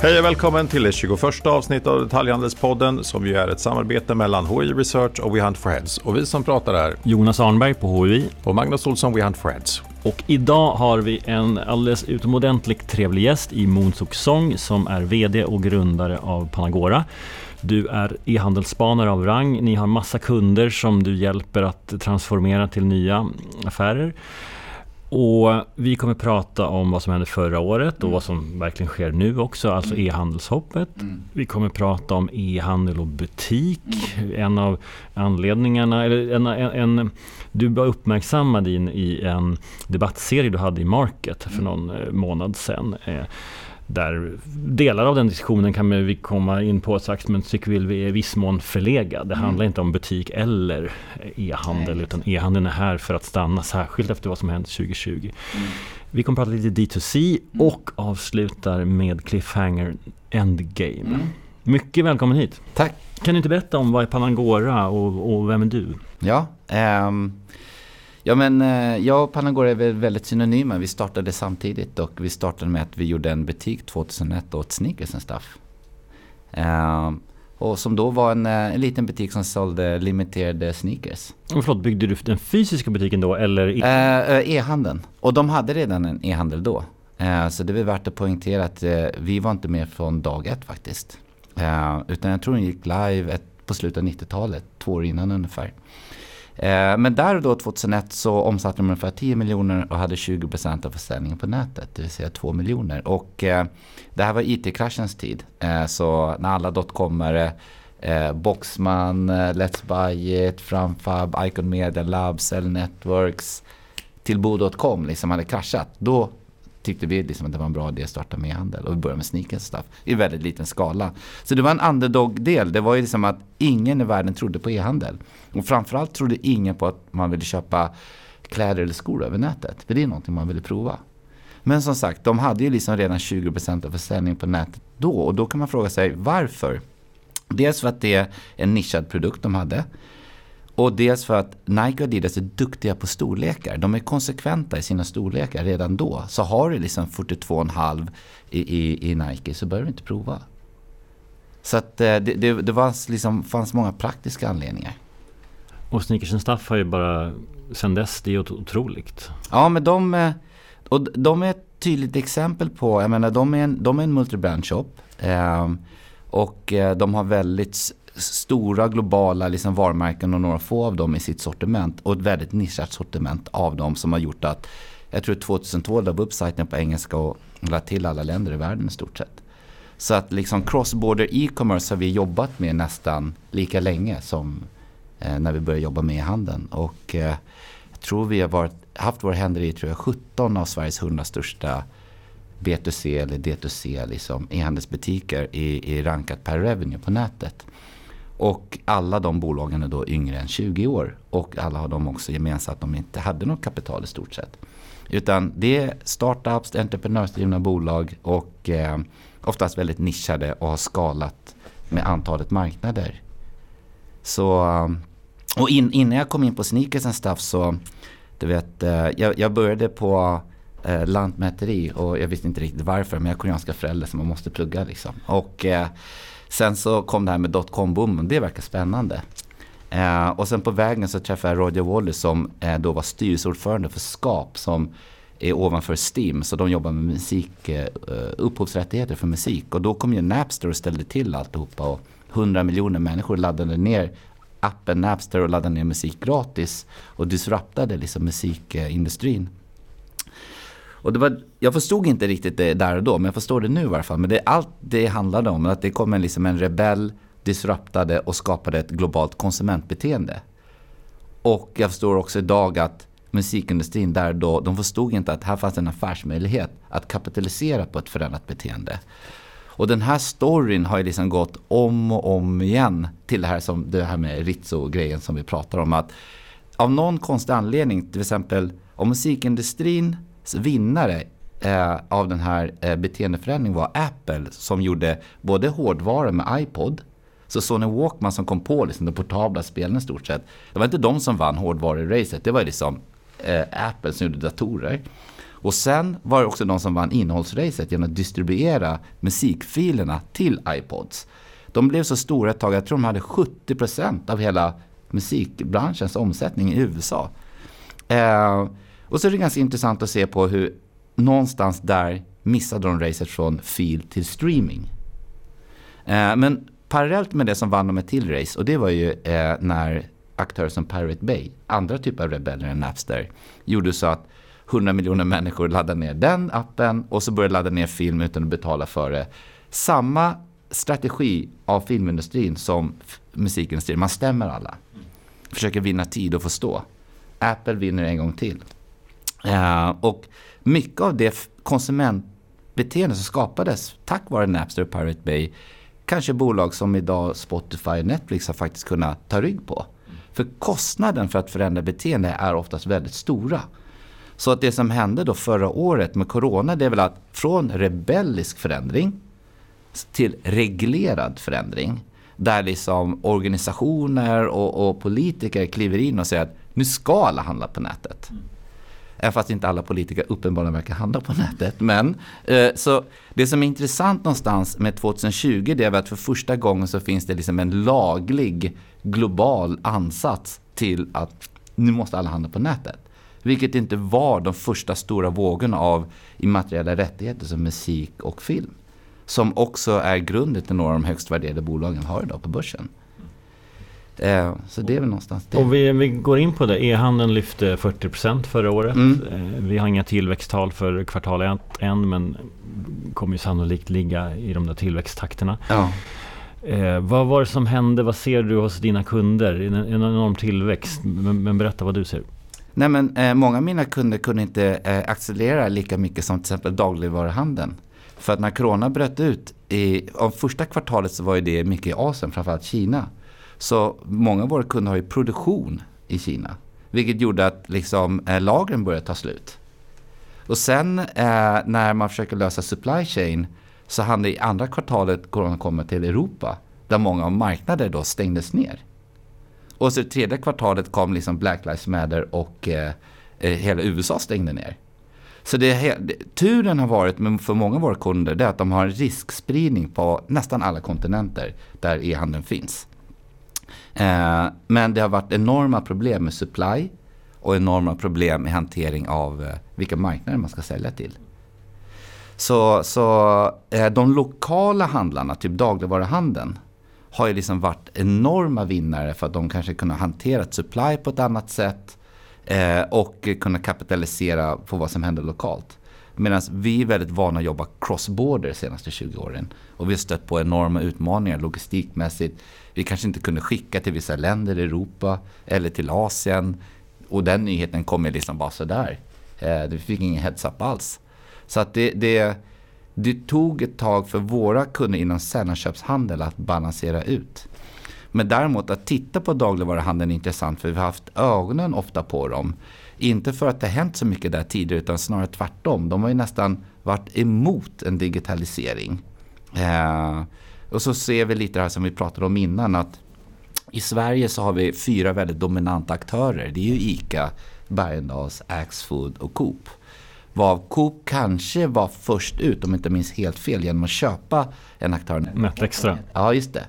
Hej och välkommen till det 21 avsnittet av Detaljhandelspodden som ju är ett samarbete mellan HI Research och We Hunt for Heads. Och vi som pratar är Jonas Arnberg på HI. och Magnus Olsson, We Hunt for Heads. Och idag har vi en alldeles utomordentligt trevlig gäst i Moonsok Song som är VD och grundare av Panagora. Du är e-handelsspanare av rang. Ni har massa kunder som du hjälper att transformera till nya affärer. Och vi kommer prata om vad som hände förra året och vad som verkligen sker nu också, alltså e-handelshoppet. Vi kommer prata om e-handel och butik. En av anledningarna, eller en, en, en, du var uppmärksammad in i en debattserie du hade i Market för någon eh, månad sedan. Där delar av den diskussionen kan vi komma in på strax men tycker vi är i viss mån förlegad. Det handlar inte om butik eller e-handel utan e-handeln är här för att stanna särskilt efter vad som hänt 2020. Vi kommer prata lite D2C och avslutar med Cliffhanger Endgame. Mycket välkommen hit! Tack. Kan du inte berätta om vad är Panagora och, och vem är du? Ja, ehm, ja men eh, jag och Panagora är väl väldigt synonyma. Vi startade samtidigt och vi startade med att vi gjorde en butik 2001 åt Sneakers and Stuff. Ehm, och som då var en, eh, en liten butik som sålde limiterade sneakers. Och förlåt, byggde du den fysiska butiken då eller? Eh, eh, E-handeln. Och de hade redan en e-handel då. Eh, så det är värt att poängtera att vi var inte med från dag ett faktiskt. Utan jag tror den gick live ett, på slutet av 90-talet, två år innan ungefär. Eh, men där och då 2001 så omsatte de ungefär 10 miljoner och hade 20 procent av försäljningen på nätet, det vill säga 2 miljoner. Och eh, det här var IT-kraschens tid. Eh, så när alla dotcomare, eh, Boxman, eh, Let's Buy It, Framfab, Icon Media Lab, Cell Networks, till Bo.com liksom hade kraschat. Då tyckte vi liksom att det var en bra idé att starta med handel och vi började med sneakers och stuff i väldigt liten skala. Så det var en underdog-del. Det var ju liksom att ingen i världen trodde på e-handel. Och framförallt trodde ingen på att man ville köpa kläder eller skor över nätet. För det är någonting man ville prova. Men som sagt, de hade ju liksom redan 20% av försäljningen på nätet då. Och då kan man fråga sig varför? Dels för att det är en nischad produkt de hade. Och dels för att Nike och Adidas är duktiga på storlekar. De är konsekventa i sina storlekar redan då. Så har du liksom 42,5 i, i, i Nike så behöver du inte prova. Så att eh, det, det, det var liksom, fanns många praktiska anledningar. Och Sneakers and Stuff har ju bara sen dess, det är ju otroligt. Ja men de, eh, och de är ett tydligt exempel på, jag menar de är en, de är en multibrand shop. Ehm, eh, och de har väldigt stora globala liksom varumärken och några få av dem i sitt sortiment. Och ett väldigt nischat sortiment av dem som har gjort att jag tror 2002 la vi upp sajten på engelska och la till alla länder i världen i stort sett. Så att liksom cross-border e-commerce har vi jobbat med nästan lika länge som Eh, när vi började jobba med e-handeln. Och eh, jag tror vi har varit, haft våra händer i tror jag, 17 av Sveriges 100 största B2C eller D2C liksom, e-handelsbutiker i, i rankat per revenue på nätet. Och alla de bolagen är då yngre än 20 år. Och alla har de också gemensamt att de inte hade något kapital i stort sett. Utan det är startups, entreprenörsdrivna bolag och eh, oftast väldigt nischade och har skalat med antalet marknader. Så, eh, och in, innan jag kom in på sneakers and stuff så, du vet, eh, jag, jag började på eh, lantmäteri och jag visste inte riktigt varför men jag har koreanska föräldrar som man måste plugga liksom. Och eh, sen så kom det här med dotcom-boomen, det verkar spännande. Eh, och sen på vägen så träffade jag Roger Waller som eh, då var styrelseordförande för SKAP som är ovanför STIM. Så de jobbar med musik, eh, eh upphovsrättigheter för musik. Och då kom ju Napster och ställde till alltihopa. Och 100 miljoner människor laddade ner appen Napster och laddade ner musik gratis. Och disruptade liksom musikindustrin. Och det var, jag förstod inte riktigt det där och då, men jag förstår det nu i varje fall. Men det, allt det handlade om att det kom en, liksom en rebell, disruptade och skapade ett globalt konsumentbeteende. Och jag förstår också idag att musikindustrin där då, de förstod inte att här fanns en affärsmöjlighet att kapitalisera på ett förändrat beteende. Och den här storyn har ju liksom gått om och om igen till det här, som, det här med Rizzo-grejen som vi pratar om. Att av någon konstig anledning, till exempel om musikindustrins vinnare eh, av den här eh, beteendeförändringen var Apple som gjorde både hårdvara med iPod så Sony Walkman som kom på liksom de portabla spelen i stort sett. Det var inte de som vann hårdvaruracet. Det var liksom eh, Apple som gjorde datorer. Och sen var det också de som vann innehållsracet genom att distribuera musikfilerna till iPods. De blev så stora ett tag, jag tror de hade 70% av hela musikbranschens omsättning i USA. Eh, och så är det ganska intressant att se på hur någonstans där missade de racet från fil till streaming. Eh, men parallellt med det som vann de ett till race och det var ju eh, när aktörer som Pirate Bay, andra typer av rebeller än Napster, gjorde så att 100 miljoner människor laddar ner den appen och så börjar ladda ner film utan att betala för det. Samma strategi av filmindustrin som musikindustrin. Man stämmer alla. Försöker vinna tid och få stå. Apple vinner en gång till. Uh, och mycket av det konsumentbeteende som skapades tack vare Napster och Pirate Bay kanske bolag som idag Spotify och Netflix har faktiskt kunnat ta rygg på. För kostnaden för att förändra beteende är oftast väldigt stora. Så att det som hände då förra året med corona det är väl att från rebellisk förändring till reglerad förändring. Där liksom organisationer och, och, politiker kliver in och säger att nu ska alla handla på nätet. Även fast inte alla politiker uppenbarligen verkar handla på nätet. Men, eh, så det som är intressant någonstans med 2020 det är att för första gången så finns det liksom en laglig global ansats till att nu måste alla handla på nätet. Vilket inte var de första stora vågorna av immateriella rättigheter som musik och film. Som också är grunden till några av de högst värderade bolagen har idag på börsen. Eh, så det är väl någonstans det. Om vi, vi går in på det. E-handeln lyfte 40% förra året. Mm. Eh, vi har inga tillväxttal för kvartal 1 än men kommer ju sannolikt ligga i de där tillväxttakterna. Ja. Eh, vad var det som hände? Vad ser du hos dina kunder? En, en enorm tillväxt. Men, men, berätta vad du ser. Nej, men, eh, många av mina kunder kunde inte eh, accelerera lika mycket som till exempel dagligvaruhandeln. För att när corona bröt ut, i, om första kvartalet så var ju det mycket i Asien, framförallt Kina. Så många av våra kunder har ju produktion i Kina. Vilket gjorde att liksom, eh, lagren började ta slut. Och sen eh, när man försöker lösa supply chain så hann det i andra kvartalet corona komma till Europa. Där många av marknader då stängdes ner. Och så tredje kvartalet kom liksom Black Lives Matter och eh, eh hela USA stängde ner. Så det, turen har varit för många av våra kunder det är att de har en riskspridning på nästan alla kontinenter där e-handeln finns. Eh, men det har varit enorma problem med supply och enorma problem med hantering av eh, vilka marknader man ska sälja till. Så, så eh, de lokala handlarna, typ dagligvaruhandeln, har ju liksom varit enorma vinnare för att de kanske kunnat hantera supply på ett annat sätt eh, och kunna kapitalisera på vad som händer lokalt. Medan vi är väldigt vana att jobba cross-border de senaste 20 åren. Och vi har stött på enorma utmaningar logistikmässigt. Vi kanske inte kunde skicka till vissa länder i Europa eller till Asien. Och den nyheten kom ju liksom bara sådär. Eh, vi fick ingen heads-up alls. Så att det, det, det tog ett tag för våra kunder inom sällanköpshandel att balansera ut. Men däremot att titta på dagligvaruhandeln är intressant för vi har haft ögonen ofta på dem. Inte för att det hänt så mycket där tidigare utan snarare tvärtom. De har ju nästan varit emot en digitalisering. Eh, och så ser vi lite det här som vi pratade om innan att i Sverige så har vi fyra väldigt dominanta aktörer. Det är ju ICA, Bergendahls, Axfood och Coop. Var Coop kanske var först ut, om jag inte minns helt fel, genom att köpa en aktör. Netextra. Ja, just det.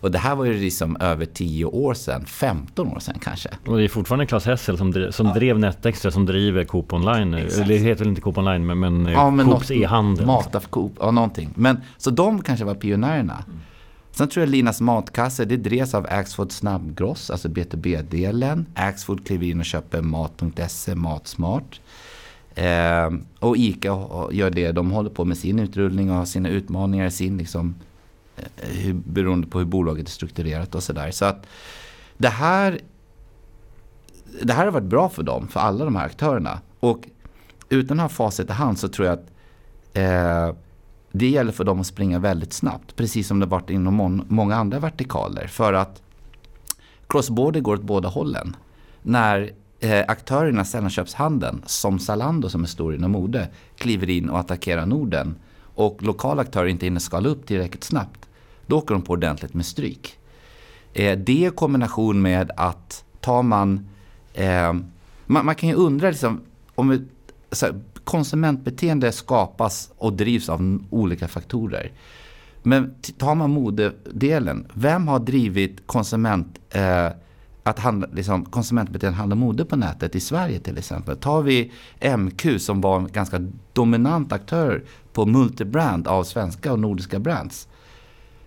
Och det här var ju liksom över 10 år sedan, 15 år sedan kanske. Och det är fortfarande Clas Hessel som, drev, som ja. drev Netextra som driver Coop Online. Exakt. Det heter väl inte Coop Online men, men, ja, men Coops e-handel. Mat av Coop, ja någonting. Men, så de kanske var pionjärerna. Mm. Sen tror jag Linas matkasse, det drevs av Axfood Snabbgross, alltså B2B-delen. Axfood kliver in och köper mat.se, Matsmart. Eh, och ICA gör det, de håller på med sin utrullning och har sina utmaningar, sin liksom Eh, hur, beroende på hur bolaget är strukturerat och sådär. Så att det här, det här har varit bra för dem, för alla de här aktörerna. Och utan att ha facit i hand så tror jag att eh, det gäller för dem att springa väldigt snabbt. Precis som det varit inom många andra vertikaler. För att crossborder går åt båda hållen. När eh, aktörerna i sällanköpshandeln, som Zalando som är stor inom mode, kliver in och attackerar Norden och lokala aktörer inte hinner skala upp tillräckligt snabbt då åker de på ordentligt med stryk. Eh, det i kombination med att tar man, eh, man, man, kan ju undra liksom, om vi, här, konsumentbeteende skapas och drivs av olika faktorer. Men tar man modedelen, vem har drivit konsument, eh, att handla, liksom, konsumentbeteende handla mode på nätet i Sverige till exempel? Tar vi MQ som var en ganska dominant aktör på multibrand av svenska och nordiska brands.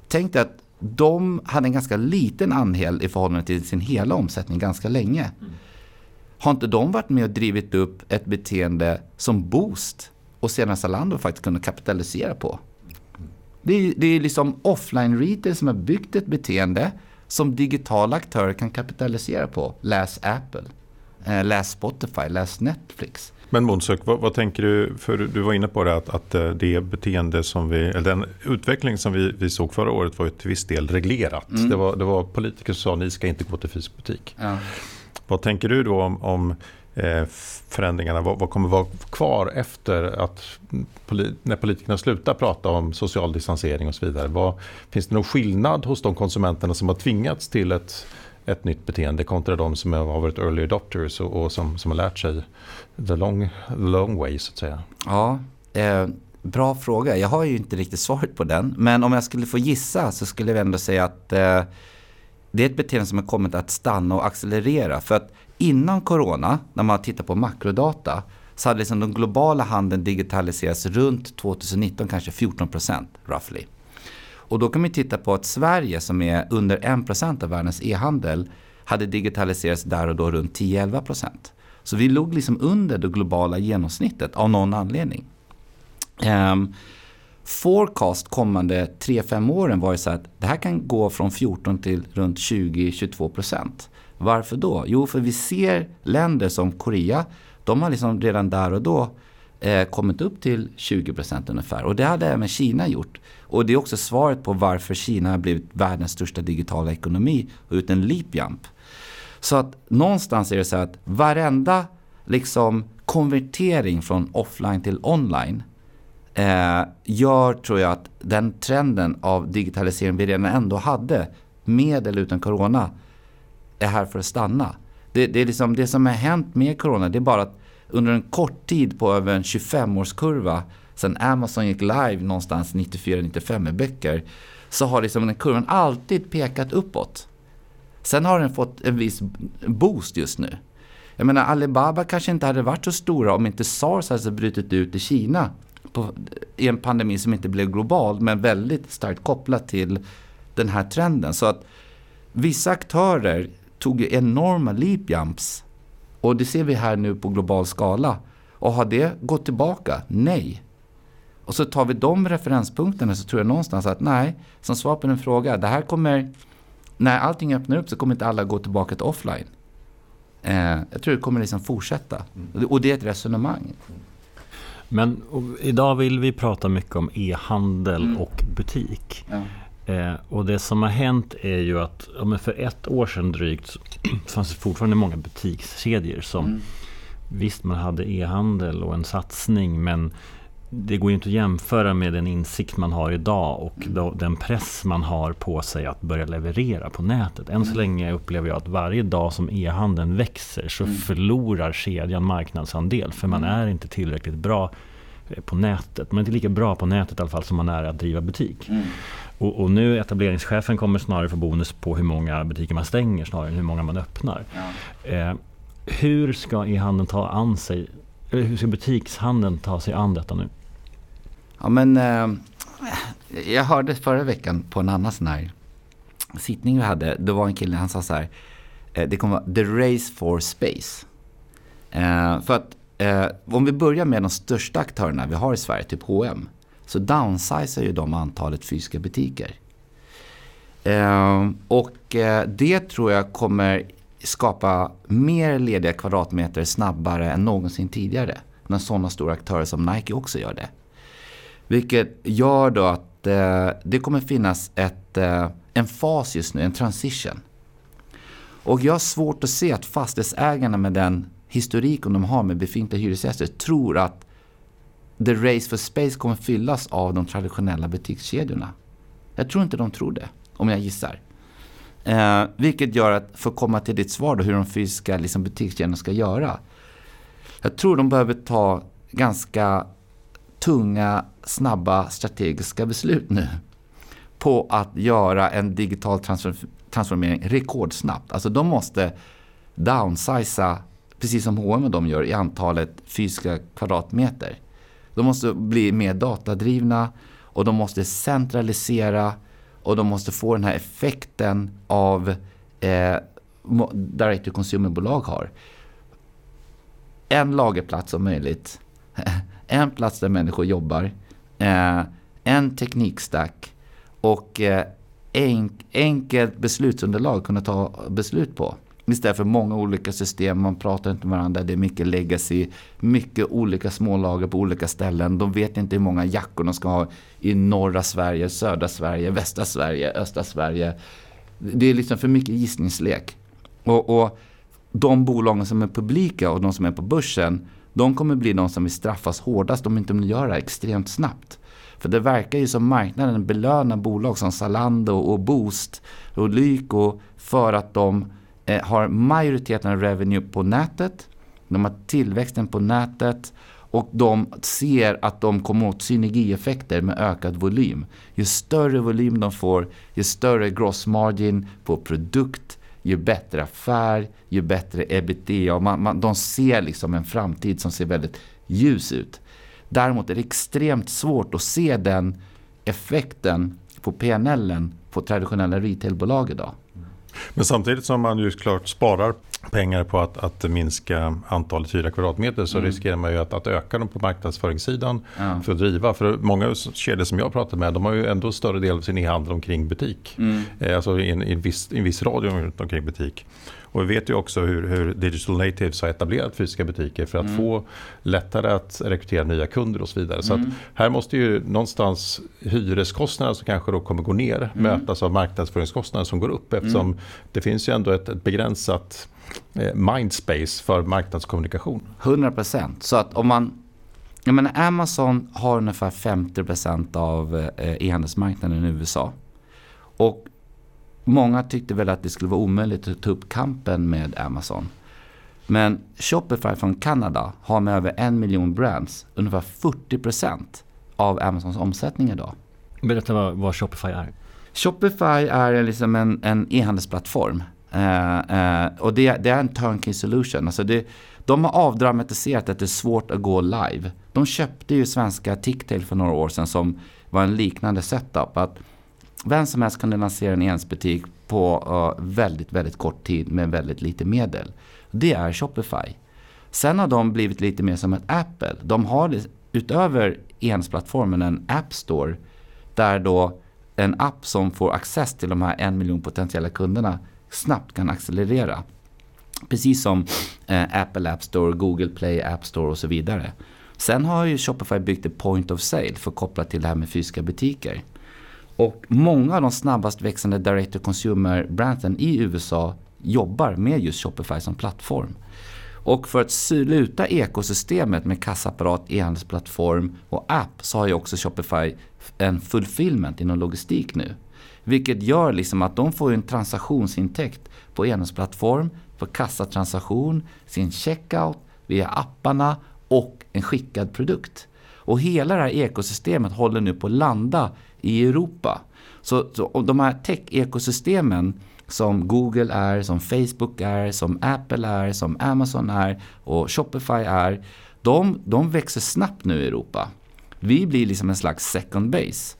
Tänk dig att de hade en ganska liten andel i förhållande till sin hela omsättning ganska länge. Mm. Har inte de varit med och drivit upp ett beteende som Boost och sedan Zalando faktiskt kunde kapitalisera på? Det är, det är liksom offline retail som har byggt ett beteende som digitala aktörer kan kapitalisera på. Läs Apple, eh, läs Spotify, läs Netflix. Men Månsök, vad, vad, tänker du, för du var inne på det att, att eh, det beteende som vi, eller den utveckling som vi, vi såg förra året var ju till viss del reglerat. Mm. Det, var, det var politiker som sa ni ska inte gå till fysisk butik. Ja. Vad tänker du då om, om eh, förändringarna? Vad, vad, kommer vara kvar efter att när politikerna slutar prata om social distansering och så vidare? Vad, finns det någon skillnad hos de konsumenterna som har tvingats till ett, ett nytt beteende kontra de som har varit early adopters och, och som, som har lärt sig the long, long way så att säga? Ja, eh, bra fråga. Jag har ju inte riktigt svaret på den. Men om jag skulle få gissa så skulle jag ändå säga att eh, det är ett beteende som har kommit att stanna och accelerera. För att innan corona, när man tittar på makrodata, så hade liksom den globala handeln digitaliserats runt 2019, kanske 14 procent roughly. Och då kan man titta på att Sverige som är under 1 procent av världens e-handel hade digitaliserats där och då runt 10-11 procent. Så vi låg liksom under det globala genomsnittet av någon anledning. Um, forecast kommande 3-5 åren var ju så att det här kan gå från 14 till runt 20-22 procent. Varför då? Jo, för vi ser länder som Korea, de har liksom redan där och då eh, kommit upp till 20 procent ungefär. Och det hade även Kina gjort. Och det är också svaret på varför Kina har blivit världens största digitala ekonomi och ut en leap jump. Så att någonstans är det så att varenda liksom konvertering från offline till online eh, gör, tror jag, att den trenden av digitalisering vi redan ändå hade med eller utan corona är här för att stanna. Det, det, är liksom, det som har hänt med corona det är bara att under en kort tid på över en 25-årskurva sen Amazon gick live någonstans 94-95 med böcker så har liksom den kurvan alltid pekat uppåt. Sen har den fått en viss boost just nu. Jag menar Alibaba kanske inte hade varit så stora om inte SARS hade brutit ut i Kina på, i en pandemi som inte blev global men väldigt starkt kopplat till den här trenden. Så att vissa aktörer tog enorma leap jumps och det ser vi här nu på global skala. Och har det gått tillbaka? Nej. Och så tar vi de referenspunkterna så tror jag någonstans att nej, som svar på din fråga, det här kommer, när allting öppnar upp så kommer inte alla gå tillbaka till offline. Eh, jag tror det kommer liksom fortsätta. Mm. Och det är ett resonemang. Men idag vill vi prata mycket om e-handel mm. och butik. Ja. Eh, och det som har hänt är ju att ja, för ett år sedan drygt så fanns det fortfarande många butikskedjor som mm. Visst, man hade e-handel och en satsning men det går ju inte att jämföra med den insikt man har idag och mm. den press man har på sig att börja leverera på nätet. Än så mm. länge upplever jag att varje dag som e-handeln växer så mm. förlorar kedjan marknadsandel för man är inte tillräckligt bra eh, på nätet. Man är inte lika bra på nätet i alla fall som man är att driva butik. Mm. Och, och, nu etableringschefen kommer snarare få bonus på hur många butiker man stänger snarare än hur många man öppnar. Ja. Eh, hur ska e-handeln ta an sig, eller hur ska butikshandeln ta sig an detta nu? Ja men eh, jag hörde förra veckan på en annan sån här sittning vi hade. Det var en kille, han sa så här. Eh, det kommer vara the race for space. Eh, för att eh, om vi börjar med de största aktörerna vi har i Sverige, typ H&M så downsizar ju de antalet fysiska butiker. Eh, och eh, det tror jag kommer skapa mer lediga kvadratmeter snabbare än någonsin tidigare. När sådana stora aktörer som Nike också gör det. Vilket gör då att eh, det kommer finnas ett, eh, en fas just nu, en transition. Och jag har svårt att se att fastighetsägarna med den historiken de har med befintliga hyresgäster tror att the race for space kommer fyllas av de traditionella butikskedjorna. Jag tror inte de tror det, om jag gissar. Eh, vilket gör att, för att komma till ditt svar då, hur de fysiska liksom, butikskedjorna ska göra. Jag tror de behöver ta ganska tunga, snabba strategiska beslut nu på att göra en digital transformering rekordsnabbt. Alltså de måste downsiza, precis som H&M och de gör, i antalet fysiska kvadratmeter. De måste bli mer datadrivna och de måste centralisera och de måste få den här effekten av eh, direct to consumer-bolag har. En lagerplats om möjligt. en plats där människor jobbar. Eh, en teknikstack och eh, enk, enkelt beslutsunderlag kunna ta beslut på. Istället för många olika system, man pratar inte med varandra, det är mycket legacy, mycket olika smålager på olika ställen. De vet inte hur många jackor de ska ha i norra Sverige, södra Sverige, västra Sverige, östra Sverige. Det är liksom för mycket gissningslek. Och, och de bolagen som är publika och de som är på börsen, de kommer bli de som vill straffas hårdast om inte de gör det här extremt snabbt. För det verkar ju som marknaden belönar bolag som Zalando och Boost och Lyko för att de eh, har majoriteten av revenue på nätet. De har tillväxten på nätet och de ser att de kommer åt synergieffekter med ökad volym. Ju större volym de får, ju större gross margin på produkt, ju bättre affär, ju bättre ebitda. Man, man, de ser liksom en framtid som ser väldigt ljus ut. Däremot är det extremt svårt att se den effekten på PNL på traditionella retailbolag idag. Men samtidigt som man ju klart sparar pengar på att, att minska antalet hyrda kvadratmeter så mm. riskerar man ju att, att öka dem på marknadsföringssidan ja. för att driva. För många kedjor som jag pratar med de har ju ändå större del av sin e-handel omkring butik. Mm. Eh, alltså i en, i en, viss, i en viss radio omkring butik. Och vi vet ju också hur, hur digital natives har etablerat fysiska butiker för att mm. få lättare att rekrytera nya kunder och så vidare. Så mm. här måste ju någonstans hyreskostnader som kanske då kommer gå ner mm. mötas av marknadsföringskostnader som går upp eftersom mm. det finns ju ändå ett, ett begränsat eh, mindspace för marknadskommunikation. 100% så att om man jag menar Amazon har ungefär 50% av eh, e-handelsmarknaden i USA. Och Många tyckte väl att det skulle vara omöjligt att ta upp kampen med Amazon. Men Shopify från Kanada har med över en miljon brands ungefär 40% av Amazons omsättning idag. Berätta vad, vad Shopify är. Shopify är liksom en, en e-handelsplattform. Eh, eh, och det, det, är en turnkey solution. Alltså det, de har avdramatiserat att det är svårt att gå live. De köpte ju svenska Ticktail för några år sedan som var en liknande setup. Att vem som helst kunde lansera en ensbutik på uh, väldigt, väldigt kort tid med väldigt lite medel. Det är Shopify. Sen har de blivit lite mer som ett Apple. De har utöver enhetsplattformen en App Store där då en app som får access till de här en miljon potentiella kunderna snabbt kan accelerera. Precis som eh, Apple App Store, Google Play App Store och så vidare. Sen har ju Shopify byggt ett point of sale för att koppla till det här med fysiska butiker. Och många av de snabbast växande direct to consumer branschen i USA jobbar med just Shopify som plattform. Och för att sluta ekosystemet med kassaapparat, e-handelsplattform och app så har ju också Shopify en fulfillment inom logistik nu. Vilket gör liksom att de får en transaktionsintäkt på e-handelsplattform, på kassatransaktion, sin checkout, via apparna och en skickad produkt. Och hela det här ekosystemet håller nu på att landa i Europa. Så, så de här tech-ekosystemen som Google är, som Facebook är, som Apple är, som Amazon är och Shopify är. De, de växer snabbt nu i Europa. Vi blir liksom en slags second base.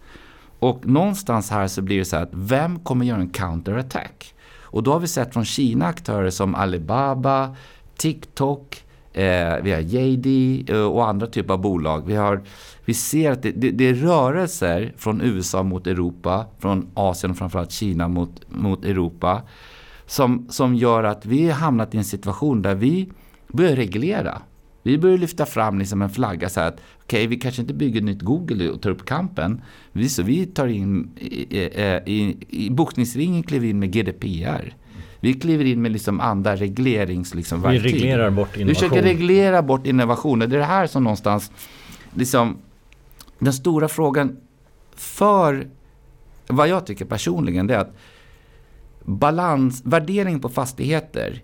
Och någonstans här så blir det så här att vem kommer göra en counterattack? Och då har vi sett från Kina aktörer som Alibaba, TikTok, eh, vi har JD eh, och andra typer av bolag. Vi, har, vi ser att det, det, det, är rörelser från USA mot Europa, från Asien och framförallt Kina mot, mot Europa. Som, som gör att vi har hamnat i en situation där vi börjar reglera. Vi börjar lyfta fram liksom en flagga så att okej, okay, vi kanske inte bygger nytt Google och tar upp kampen. Vi, så vi tar in, i, i, i, i bokningsringen kliver in med GDPR. Vi kliver in med liksom andra reglerings liksom, Vi reglerar bort innovation. Vi försöker reglera bort innovation. Det är det här som någonstans, liksom, den stora frågan för vad jag tycker personligen, det är att balans, värdering på fastigheter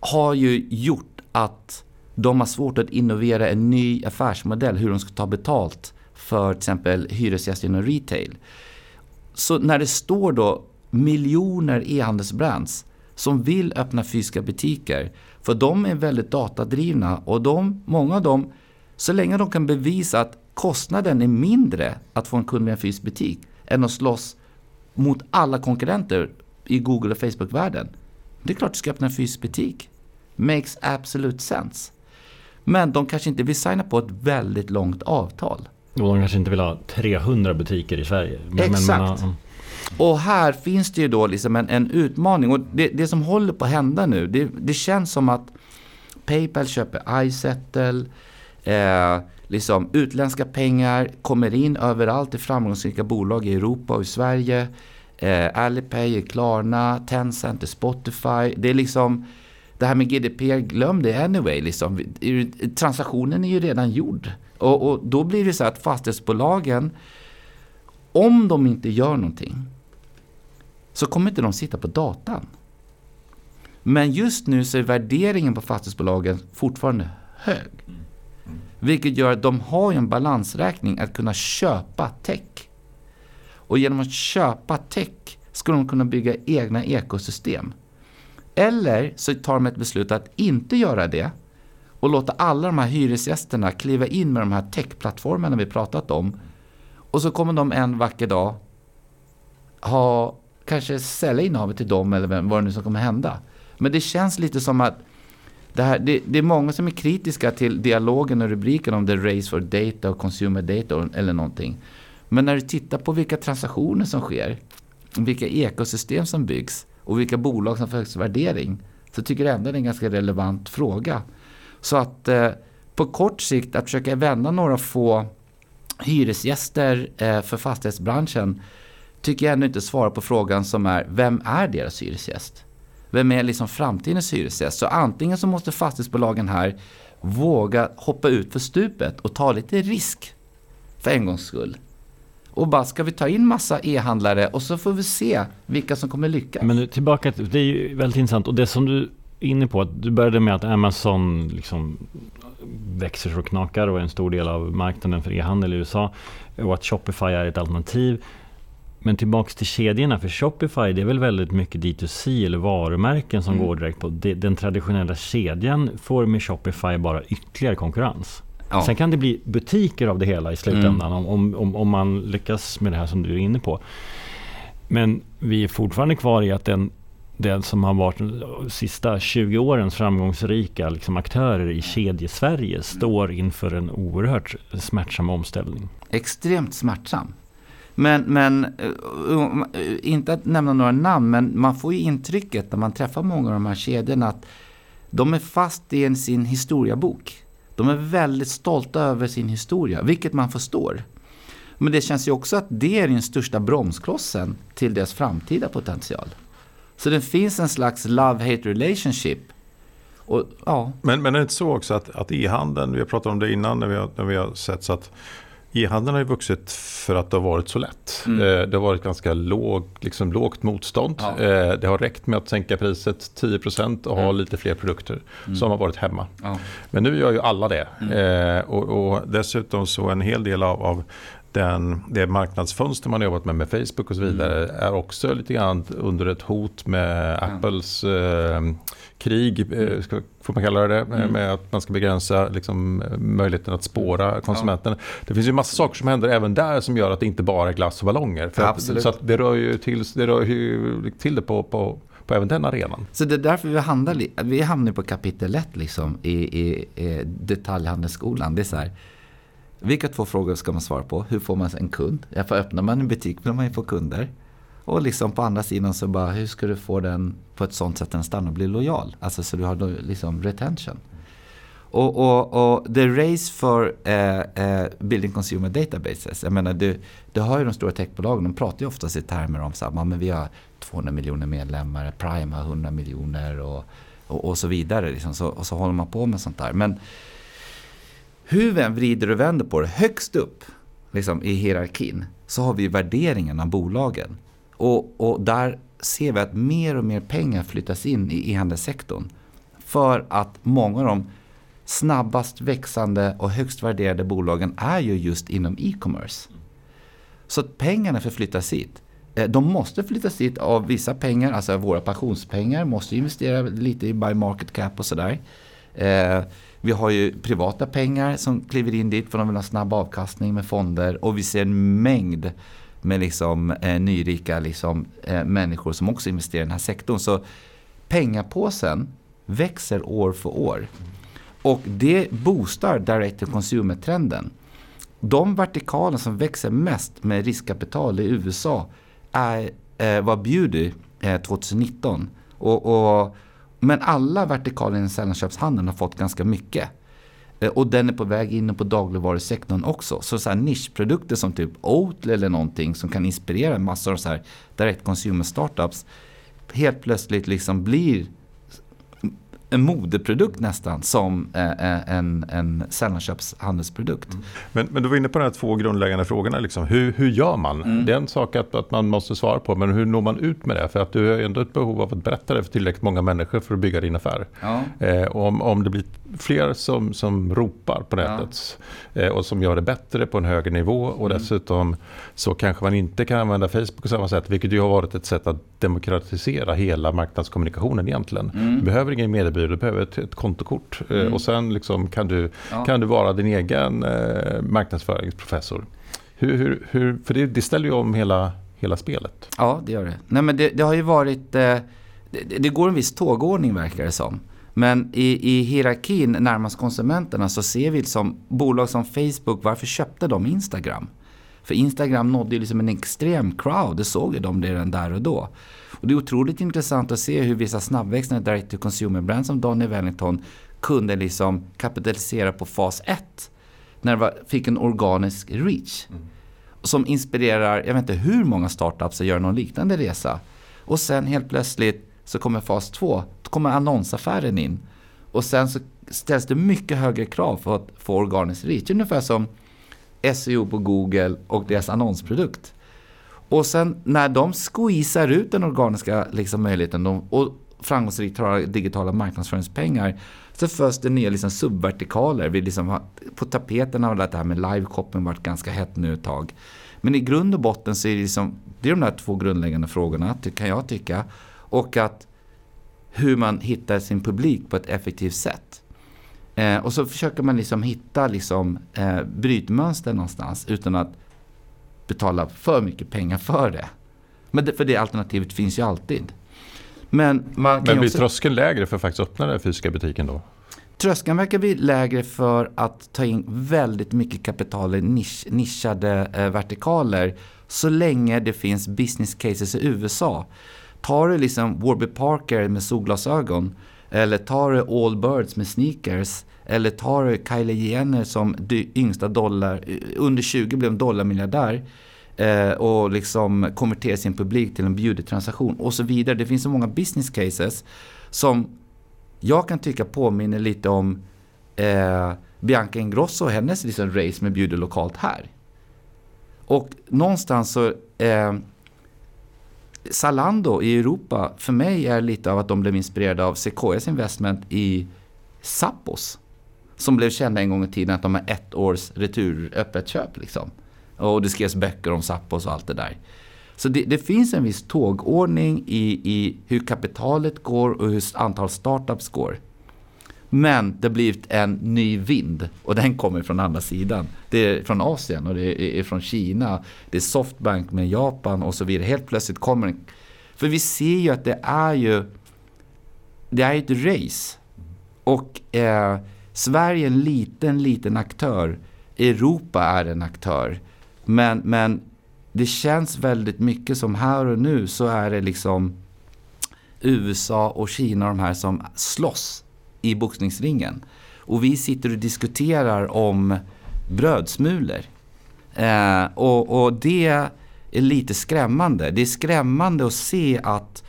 har ju gjort att De har svårt att innovera en ny affärsmodell, hur de ska ta betalt för till exempel hyresgäster inom retail. Så när det står då miljoner e-handelsbrands som vill öppna fysiska butiker, för de är väldigt datadrivna och de, många av dem, så länge de kan bevisa att kostnaden är mindre att få en kund med en fysisk butik än att slåss mot alla konkurrenter i Google och Facebook-världen. Det är klart du ska öppna en fysisk butik. Makes absolute sense. Men de kanske inte vill signa på ett väldigt långt avtal. Och de kanske inte vill ha 300 butiker i Sverige. Men, Exakt. Men, och här finns det ju då liksom en, en utmaning. Och det, det, som håller på att hända nu, det, det känns som att Paypal köper iSettle. Eh, liksom utländska pengar kommer in överallt i framgångsrika bolag i Europa och i Sverige. Eh, Alipay är Klarna, Tencent är Spotify. Det är liksom det här med GDPR, glöm det anyway. Liksom. Transaktionen är ju redan gjord. Och, och då blir det så att fastighetsbolagen, om de inte gör någonting, så kommer inte de sitta på datan. Men just nu så är värderingen på fastighetsbolagen fortfarande hög. Vilket gör att de har en balansräkning att kunna köpa tech. Och genom att köpa tech ska de kunna bygga egna ekosystem. Eller så tar de ett beslut att inte göra det och låta alla de här hyresgästerna kliva in med de här techplattformarna vi pratat om. Och så kommer de en vacker dag ha, kanske sälja innehavet till dem eller vem, vad det nu som kommer hända. Men det känns lite som att det, här, det, det, är många som är kritiska till dialogen och rubriken om the race for data och consumer data eller någonting. Men när du tittar på vilka transaktioner som sker, vilka ekosystem som byggs och vilka bolag som får högst värdering så tycker jag ändå det är en ganska relevant fråga. Så att eh, på kort sikt att försöka vända några få hyresgäster eh, för fastighetsbranschen tycker jag ändå inte svarar på frågan som är vem är deras hyresgäst? Vem är liksom framtidens hyresgäst? Så antingen så måste fastighetsbolagen här våga hoppa ut för stupet och ta lite risk för en gångs skull. Och bara, ska vi ta in massa e-handlare och så får vi se vilka som kommer lyckas. Men tillbaka, till det är ju väldigt intressant. Och det som du är inne på, att du började med att Amazon liksom växer så knakar och är en stor del av marknaden för e-handel i USA. Och att Shopify är ett alternativ. Men tillbaks till kedjorna, för Shopify det är väl väldigt mycket D2C eller varumärken som mm. går direkt på. Den traditionella kedjan får med Shopify bara ytterligare konkurrens. Ja. Sen kan det bli butiker av det hela i slutändan mm. om, om, om man lyckas med det här som du är inne på. Men vi är fortfarande kvar i att den, den som har varit de sista 20 årens framgångsrika liksom aktörer i kedjesverige står inför en oerhört smärtsam omställning. Extremt smärtsam. Men, men eh, um, eh, inte att nämna några namn, men man får ju intrycket när man träffar många av de här kedjorna att de är fast i en, sin historiabok. De är väldigt stolta över sin historia, vilket man förstår. Men det känns ju också att det är den största bromsklossen till deras framtida potential. Så det finns en slags love-hate relationship. Och, ja. men, men är det inte så också att, att e-handeln, vi har pratat om det innan när vi har, när vi har sett så att E-handeln har ju vuxit för att det har varit så lätt. Mm. Eh, det har varit ganska låg, liksom lågt motstånd. Ja. Eh, det har räckt med att sänka priset 10% och mm. ha lite fler produkter mm. som har varit hemma. Ja. Men nu gör ju alla det. Mm. Eh, och, och, dessutom så en hel del av, av den, det marknadsfönster man har jobbat med med Facebook och så vidare mm. är också lite grann under ett hot med Apples eh, krig, eh, mm. ska, får man kalla det, mm. med att man ska begränsa liksom, möjligheten att spåra konsumenten. Ja. Det finns ju massa saker som händer även där som gör att det inte bara är glass och ballonger. Att, så det rör ju till det, rör ju till det på, på på även den arenan. Så det är därför vi, handlar, vi hamnar på kapitel 1 liksom, i, i, i detaljhandelsskolan. Det är så här, vilka två frågor ska man svara på? Hur får man en kund? Ja, för öppnar man en butik vill man ju få kunder. Och liksom på andra sidan så bara, hur ska du få den på ett sånt sätt att den stannar och blir lojal? Alltså så du har liksom retention. Och, och, och the race for eh, eh, building consumer databases. Jag menar, du, du har ju de stora techbolagen, de pratar ju oftast i termer om så här, men vi har 200 miljoner medlemmar, Prime har 100 miljoner och, och, och så vidare. Liksom. Så, och så håller man på med sånt där. Men hur vi än vrider och vänder på det, högst upp liksom, i hierarkin så har vi värderingen av bolagen. Och, och där ser vi att mer och mer pengar flyttas in i e-handelssektorn. För att många av de snabbast växande och högst värderade bolagen är ju just inom e-commerce. Så att pengarna förflyttas hit. Eh, de måste flyttas hit av vissa pengar, alltså våra pensionspengar måste investera lite i buy market cap och sådär. Eh, vi har ju privata pengar som kliver in dit för de vill ha snabb avkastning med fonder och vi ser en mängd med liksom, eh, nyrika liksom, eh, människor som också investerar i den här sektorn. Så pengapåsen växer år för år. Och det boostar direct to consumer-trenden. De vertikaler som växer mest med riskkapital i USA är, eh, var beauty eh, 2019. Och, och, men alla vertikaler i sällanköpshandeln har fått ganska mycket. Eh, och den är på väg in på dagligvarusektorn också. Så, så här nischprodukter som typ Oatly eller någonting som kan inspirera massor av så här direkt consumer startups helt plötsligt liksom blir en modeprodukt nästan som eh, eh, en, en sällanköpshandelsprodukt. Mm. Men, men du var inne på de här två grundläggande frågorna. Liksom. Hur, hur gör man? Mm. Det är en sak att, att man måste svara på, men hur når man ut med det? För att du har ändå ett behov av att berätta det för tillräckligt många människor för att bygga din affär. Ja. Eh, om, om det blir fler som, som ropar på nätet ja. eh, och som gör det bättre på en högre nivå och mm. dessutom så kanske man inte kan använda Facebook på samma sätt, vilket ju har varit ett sätt att demokratisera hela marknadskommunikationen egentligen. Mm. Du behöver ingen mediebyrå, du behöver ett, ett kontokort eh, mm. och sen liksom kan, du, ja. kan du vara din egen eh, marknadsföringsprofessor. Hur, hur, hur, för det, det ställer ju om hela, hela spelet. Ja, det gör det. Nej, men det, det har ju varit... Eh, det, det, går en viss tågordning verkar det som. Men i, i hierarkin närmast konsumenterna så ser vi som bolag som Facebook, varför köpte de Instagram? För Instagram nådde ju liksom en extrem crowd, det såg ju de redan där och då. Och det är otroligt intressant att se hur vissa snabbväxande direct to consumer brands som Donny Wellington kunde liksom kapitalisera på fas 1. När det var, fick en organisk reach. Mm. Som inspirerar, jag vet inte hur många startups att göra någon liknande resa. Och sen helt plötsligt så kommer fas 2, då kommer annonsaffären in. Och sen så ställs det mycket högre krav för att få organisk reach. Ungefär som SEO på Google och deras annonsprodukt. Och sen när de squeezar ut den organiska liksom, möjligheten och framgångsrikt tar digitala marknadsföringspengar så föds det nya liksom, subvertikaler. Vi liksom på tapeten har det här med live-shopping varit ganska hett nu ett tag. Men i grund och botten så är det, liksom, det är de här två grundläggande frågorna, kan jag tycka. Och att hur man hittar sin publik på ett effektivt sätt. Eh, och så försöker man liksom hitta liksom, eh, brytmönster någonstans utan att betala för mycket pengar för det. Men det, för det alternativet finns ju alltid. Men, man Men blir också... tröskeln lägre för att faktiskt öppna den fysiska butiken då? Tröskeln verkar bli lägre för att ta in väldigt mycket kapital i nisch, nischade eh, vertikaler så länge det finns business cases i USA. Tar du liksom Warby Parker med solglasögon eller tar du Allbirds med sneakers eller tar Kylie Jenner som yngsta dollar, eh, under 20 blev en dollarmiljardär eh, och liksom konverterar sin publik till en beauty-transaktion och så vidare. Det finns så många business cases som jag kan tycka påminner lite om eh, Bianca Ingrosso och hennes liksom race med beauty lokalt här. Och någonstans så eh, Zalando i Europa, för mig är lite av att de blev inspirerade av Sequoias investment i Sappos. Som blev kända en gång i tiden att de har ett års returöppet köp. Liksom. Och det skrevs böcker om Sappos och allt det där. Så det, det, finns en viss tågordning i, i hur kapitalet går och hur antal startups går. Men det har blivit en ny vind och den kommer från andra sidan. Det är från Asien och det är från Kina. Det är Softbank med Japan och så vidare. Helt plötsligt kommer den. För vi ser ju att det är ju det är ett race. Och eh, Sverige är en liten, liten aktör. Europa är en aktör. Men, men det känns väldigt mycket som här och nu så är det liksom USA och Kina och de här som slåss i boxningsringen. Och vi sitter och diskuterar om brödsmulor. Eh, och, och det är lite skrämmande. Det är skrämmande att se att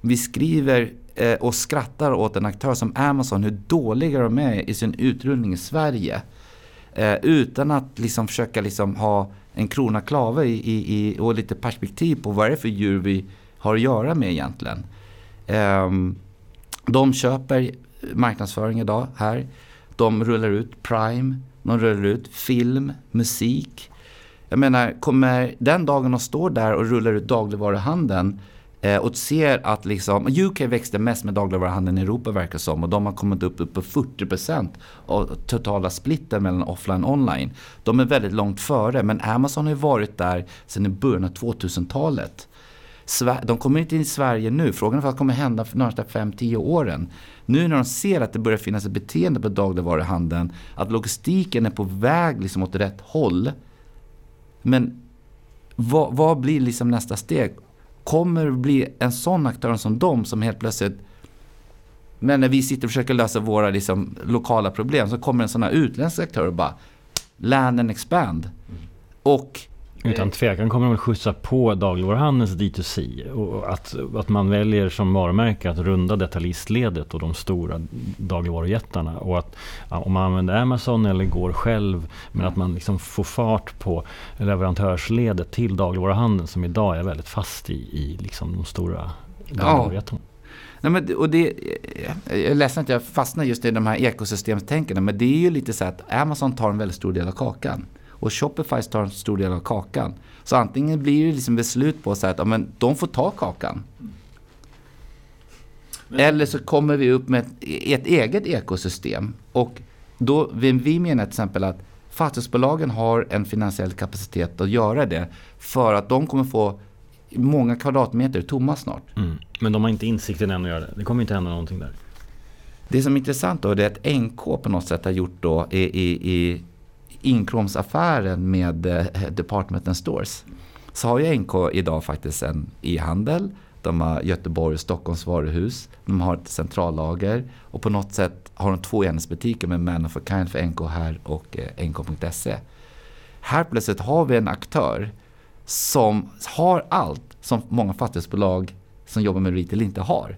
vi skriver eh, och skrattar åt en aktör som Amazon, hur dåliga de är i sin utrullning i Sverige. Eh, utan att liksom försöka liksom ha en krona klave i, i, i, och lite perspektiv på vad det är för djur vi har att göra med egentligen. Eh, de köper marknadsföring idag här. De rullar ut Prime, de rullar ut film, musik. Jag menar, kommer den dagen de står där och rullar ut dagligvaruhandeln eh, och ser att liksom, UK växte mest med dagligvaruhandeln i Europa verkar som och de har kommit upp, upp på 40% av totala splitten mellan offline och online. De är väldigt långt före men Amazon har ju varit där sedan i början av 2000-talet. De kommer inte in i Sverige nu. Frågan är vad som kommer hända för de närmaste 5-10 åren. Nu när de ser att det börjar finnas ett beteende på dagligvaruhandeln, att logistiken är på väg liksom åt rätt håll. Men vad, vad blir liksom nästa steg? Kommer bli en sån aktör som de som helt plötsligt men när vi sitter och försöker lösa våra liksom, lokala problem så kommer en sån här utländsk aktör och bara land and expand. Och utan tvekan kommer de skjutsa på dagligvaruhandelns D2C. Och att, att man väljer som varumärke att runda detaljistledet och de stora dagligvarujättarna. Och att om man använder Amazon eller går själv, men att man liksom får fart på leverantörsledet till dagligvaruhandeln som idag är väldigt fast i, i liksom de stora dagligvarujättarna. Ja. Nej, men, och det, jag är ledsen att jag fastnar just i de här ekosystemstänkarna, men det är ju lite så att Amazon tar en väldigt stor del av kakan. Och Shopify tar en stor del av kakan. Så antingen blir det liksom beslut på så att ja, men de får ta kakan. Men. Eller så kommer vi upp med ett, ett eget ekosystem. Och då, vi, vi menar till exempel att fastighetsbolagen har en finansiell kapacitet att göra det. För att de kommer få många kvadratmeter tomma snart. Mm. Men de har inte insikten än att göra det. Det kommer inte hända någonting där. Det som är intressant då är att NK på något sätt har gjort då i, i, i inkromsaffären med eh, Department Stores så har ju NK idag faktiskt en e-handel. De har Göteborg och Stockholms varuhus. De har ett centrallager och på något sätt har de två enhetsbutiker med Man of a Kind för NK här och eh, NK.se. Här plötsligt har vi en aktör som har allt som många fastighetsbolag som jobbar med retail inte har.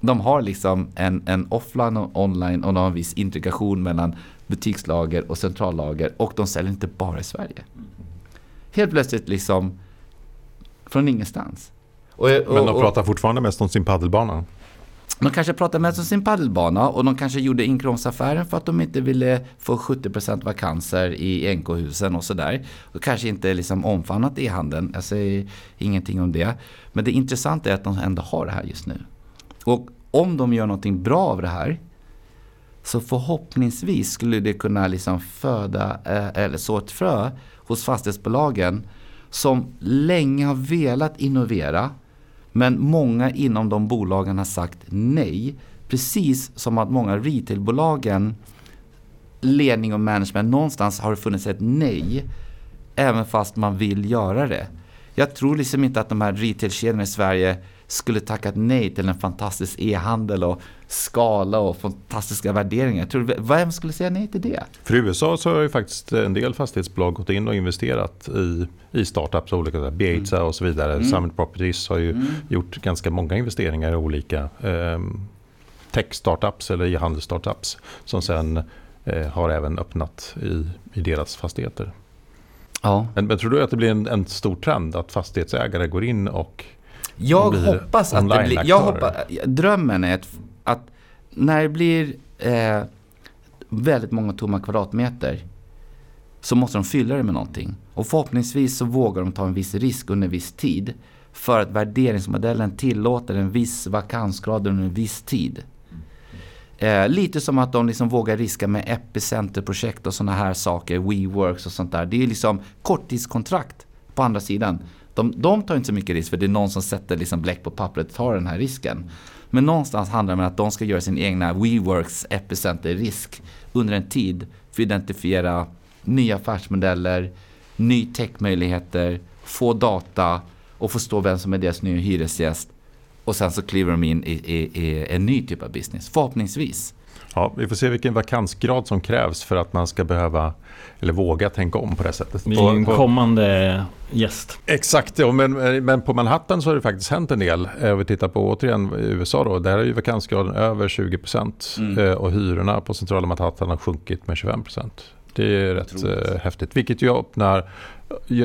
De har liksom en, en offline och online och de har en viss integration mellan butikslager och centrallager och de säljer inte bara i Sverige. Helt plötsligt liksom från ingenstans. Och, och, Men de pratar fortfarande mest om sin paddelbana? De kanske pratar mest om sin paddelbana och de kanske gjorde inkromsaffären för att de inte ville få 70% vakanser i NK-husen och sådär. Och kanske inte liksom omfamnat e-handeln, jag säger ingenting om det. Men det intressanta är att de ändå har det här just nu. Och om de gör någonting bra av det här så förhoppningsvis skulle det kunna liksom föda eh, eller så ett frö hos fastighetsbolagen som länge har velat innovera men många inom de bolagen har sagt nej. Precis som att många retailbolagen ledning och management någonstans har det funnits ett nej även fast man vill göra det. Jag tror liksom inte att de här retailkedjorna i Sverige skulle tackat nej till en fantastisk e-handel och skala och fantastiska värderingar. Jag tror, vem skulle säga nej till det? För i USA så har ju faktiskt en del fastighetsbolag gått in och investerat i, i startups, olika, Bieza mm. och så vidare. Mm. Summit Properties har ju mm. gjort ganska många investeringar i olika eh, tech-startups eller e-handelsstartups som sen eh, har även öppnat i, i deras fastigheter. Ja. Men, men, tror du att det blir en, en stor trend att fastighetsägare går in och jag hoppas att det blir... Jag hoppas, drömmen är att, att när det blir eh, väldigt många tomma kvadratmeter så måste de fylla det med någonting. Och förhoppningsvis så vågar de ta en viss risk under en viss tid. För att värderingsmodellen tillåter en viss vakansgrad under en viss tid. Eh, lite som att de liksom vågar riska med epicenterprojekt och sådana här saker, WeWorks och sånt där. Det är liksom korttidskontrakt på andra sidan. De, de tar inte så mycket risk för det är någon som sätter liksom bläck på pappret och tar den här risken. Men någonstans handlar det om att de ska göra sin egna WeWorks epicenter-risk under en tid för att identifiera nya affärsmodeller, ny techmöjligheter, få data och förstå vem som är deras nya hyresgäst. Och sen så kliver de in i, i, i en ny typ av business, förhoppningsvis. Ja, vi får se vilken vakansgrad som krävs för att man ska behöva eller våga tänka om på det sättet. En kommande gäst. Exakt, ja, men, men på Manhattan så har det faktiskt hänt en del. Om eh, vi tittar på återigen USA då, där är ju vakansgraden över 20 mm. Eh, och hyrorna på centrala Manhattan har sjunkit med 25% Det är rätt äh, häftigt, vilket ju öppnar,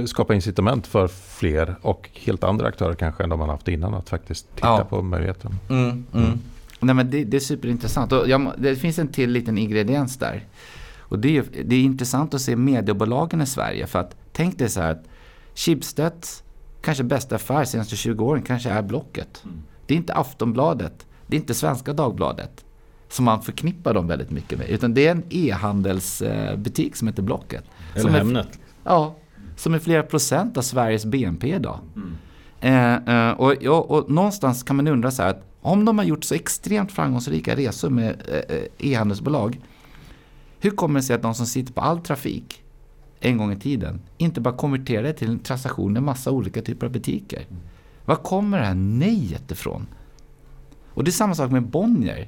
skapar incitament för fler och helt andra aktörer kanske än de man haft innan att faktiskt titta ja. på möjligheten. Mm, mm. Nej, men det, det är superintressant. Och jag, det finns en till liten ingrediens där. Och det är, det är intressant att se mediebolagen i Sverige. För att tänk dig så här att Schibsteds kanske bästa affär senaste 20 åren kanske är Blocket. Mm. Det är inte Aftonbladet. Det är inte Svenska Dagbladet. Som man förknippar dem väldigt mycket med. Utan det är en e-handelsbutik som heter Blocket. Eller som Hemnet. Är, ja, som är flera procent av Sveriges BNP idag. Mm. Eh, eh, och, och, och, någonstans kan man undra så här att om de har gjort så extremt framgångsrika resor med eh, eh, e-handelsbolag. Hur kommer det sig att de som sitter på all trafik en gång i tiden inte bara konverterar det till en transaktion i massa olika typer av butiker? Var kommer det här nejet ifrån? Och det är samma sak med Bonnier.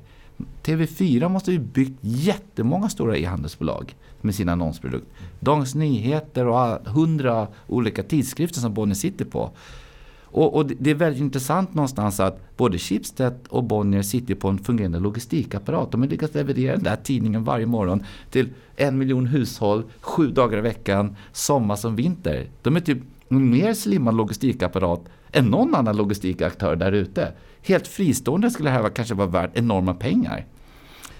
TV4 måste ju byggt jättemånga stora e-handelsbolag med sin annonsprodukt. Dagens Nyheter och hundra olika tidskrifter som Bonnier sitter på. Och, och, det är väldigt intressant någonstans att både Schibsted och Bonnier sitter på en fungerande logistikapparat. De har lyckats leverera den där tidningen varje morgon till en miljon hushåll, sju dagar i veckan, sommar som vinter. De är typ en mer slimmad logistikapparat än någon annan logistikaktör där ute. Helt fristående skulle det här kanske vara värt enorma pengar.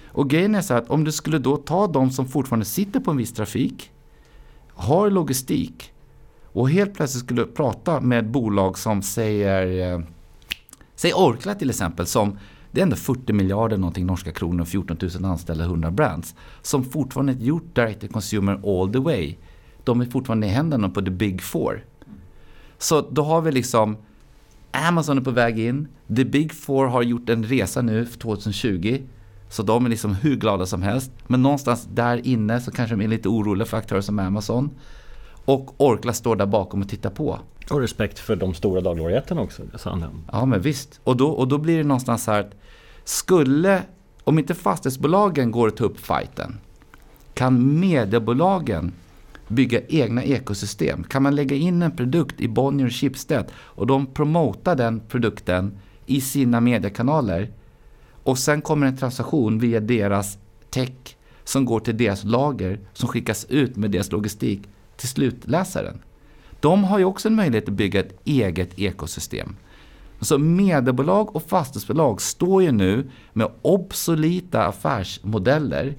Och grejen är så att om du skulle då ta de som fortfarande sitter på en viss trafik, har logistik och helt plötsligt skulle prata med bolag som säger, eh, säg Orkla till exempel, som det är ändå 40 miljarder någonting norska kronor, 14 000 anställda, 100 brands. Som fortfarande inte gjort direct to consumer all the way. De är fortfarande i händerna på the big four. Så då har vi liksom Amazon är på väg in. The Big Four har gjort en resa nu för 2020. Så de är liksom hur glada som helst. Men någonstans där inne så kanske de är lite oroliga för aktörer som Amazon. Och Orkla står där bakom och tittar på. Och respekt för de stora dagligvarujättarna också. Ja men visst. Och då, och då blir det någonstans så här att skulle, om inte fastighetsbolagen går att ta upp fighten, kan mediebolagen bygga egna ekosystem. Kan man lägga in en produkt i Bonnier och Schibsted och de promotar den produkten i sina mediekanaler och sen kommer en transaktion via deras tech som går till deras lager som skickas ut med deras logistik till slutläsaren. De har ju också en möjlighet att bygga ett eget ekosystem. Så mediebolag och fastighetsbolag står ju nu med obsoleta affärsmodeller.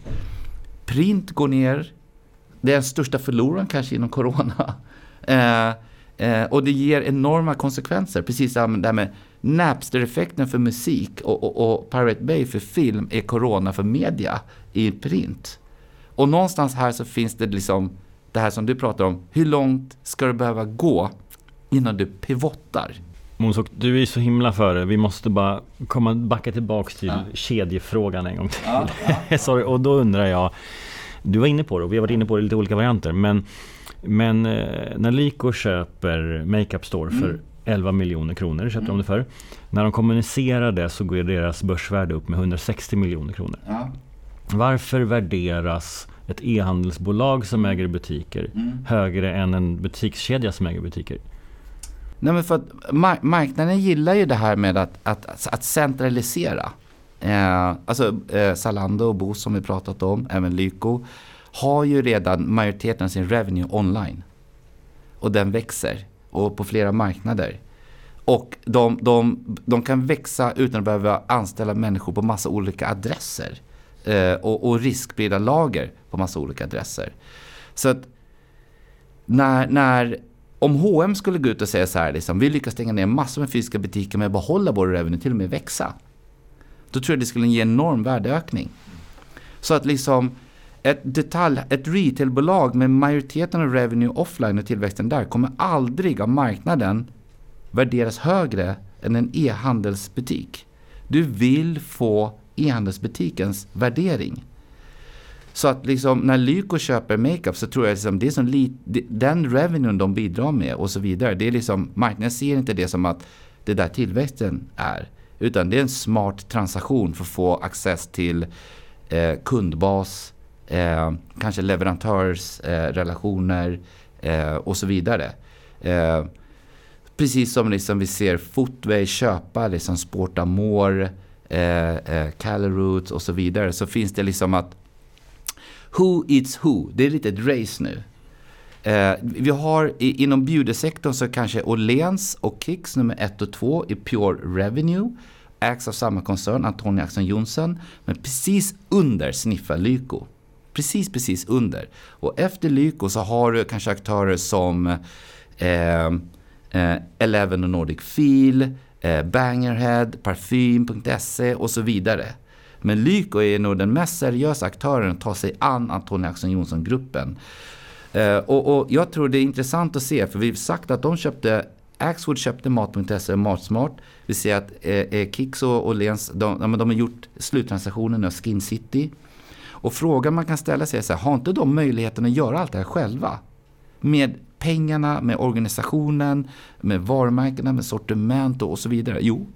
Print går ner, det är den största förloraren kanske inom corona. Eh, eh, och det ger enorma konsekvenser. Precis som det här med Napster-effekten för musik och, och, och, Pirate Bay för film är corona för media i print. Och någonstans här så finns det liksom det här som du pratar om. Hur långt ska du behöva gå innan du pivottar? Monsok, du är så himla före. Vi måste bara komma, backa tillbaks till ja. kedjefrågan en gång till. Ja, ja, Sorry, och då undrar jag du var inne på det och vi har varit inne på det i lite olika varianter. Men, men eh, när Lyko köper Makeup Store för mm. 11 miljoner kronor, köpte mm. de det för. När de kommunicerar det så går deras börsvärde upp med 160 miljoner kronor. Ja. Varför värderas ett e-handelsbolag som äger butiker mm. högre än en butikskedja som äger butiker? Nej, men för att marknaden gillar ju det här med att, att, att centralisera. Eh, alltså eh, Zalando och Boozt som vi pratat om, även Lyko, har ju redan majoriteten av sin revenue online. Och den växer och på flera marknader. Och de, de, de kan växa utan att behöva anställa människor på massa olika adresser. Eh, och, och riskbilda lager på massa olika adresser. Så att när, när om H&M skulle gå ut och säga så här, liksom, vi lyckas stänga ner massor med fysiska butiker men behålla vår revenue, till och med växa. Då tror jag det skulle ge en enorm värdeökning. Så att liksom ett, detalj, ett retailbolag med majoriteten av revenue offline och tillväxten där kommer aldrig av marknaden värderas högre än en e-handelsbutik. Du vill få e-handelsbutikens värdering. Så att liksom när Lyko köper makeup så tror jag liksom det är som lit, den revenue de bidrar med och så vidare. Det är liksom, marknaden ser inte det som att det där tillväxten är. Utan det är en smart transaktion för att få access till eh, kundbas, eh, kanske leverantörsrelationer eh, eh, och så vidare. Eh, precis som liksom vi ser Footway köpa liksom Sportamore, eh, eh, och så vidare. Så finns det liksom att Who eats who? Det är lite ett race nu. Eh, vi har i, inom beautysektorn så kanske Åhléns och Kicks nummer ett och två i Pure Revenue. ägs av samma koncern, Antonia Axon Johnson. Men precis under sniffar Lyko. Precis, precis under. Och efter Lyko så har du kanske aktörer som eh, eh, Eleven och Nordic Feel, eh, Bangerhead, Parfym.se och så vidare. Men Lyko är nog den mest seriösa aktören att ta sig an Antonia Axon Johnson-gruppen. Eh, och, och, jag tror det är intressant att se, för vi har sagt att de köpte Axwood köpte Mat.se och Matsmart. Vi ser att eh, eh Kicks och Åhléns, de, de har gjort sluttransaktionen av Skin City. Och frågan man kan ställa sig är så här, har inte de möjligheten att göra allt det här själva? Med pengarna, med organisationen, med varumärkena, med sortiment och, så vidare. Jo,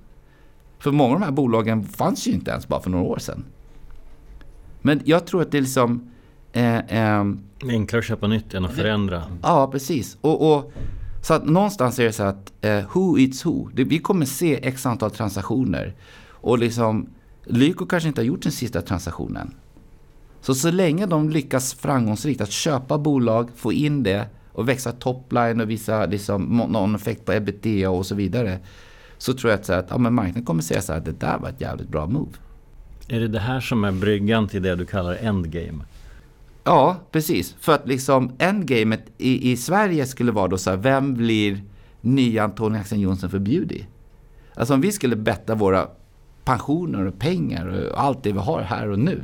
för många av de här bolagen fanns ju inte ens bara för några år sedan. Men jag tror att det är liksom... Eh, eh, Enklare att köpa nytt än att förändra. Ja, precis. Och, och, så att någonstans är det så att eh, who eats who. Det, vi kommer se x antal transaktioner. Och liksom, Lyko kanske inte har gjort den sista transaktionen. Så så länge de lyckas framgångsrikt att köpa bolag, få in det och växa topline och visa liksom, någon effekt på ebitda och så vidare. Så tror jag att, så att ja, men marknaden kommer säga så här, att det där var ett jävligt bra move. Är det det här som är bryggan till det du kallar endgame? Ja, precis. För att liksom endgamet i, i Sverige skulle vara då så här, vem blir nya Antonija Axén Johnson för Beauty? Alltså om vi skulle betta våra pensioner och pengar och allt det vi har här och nu.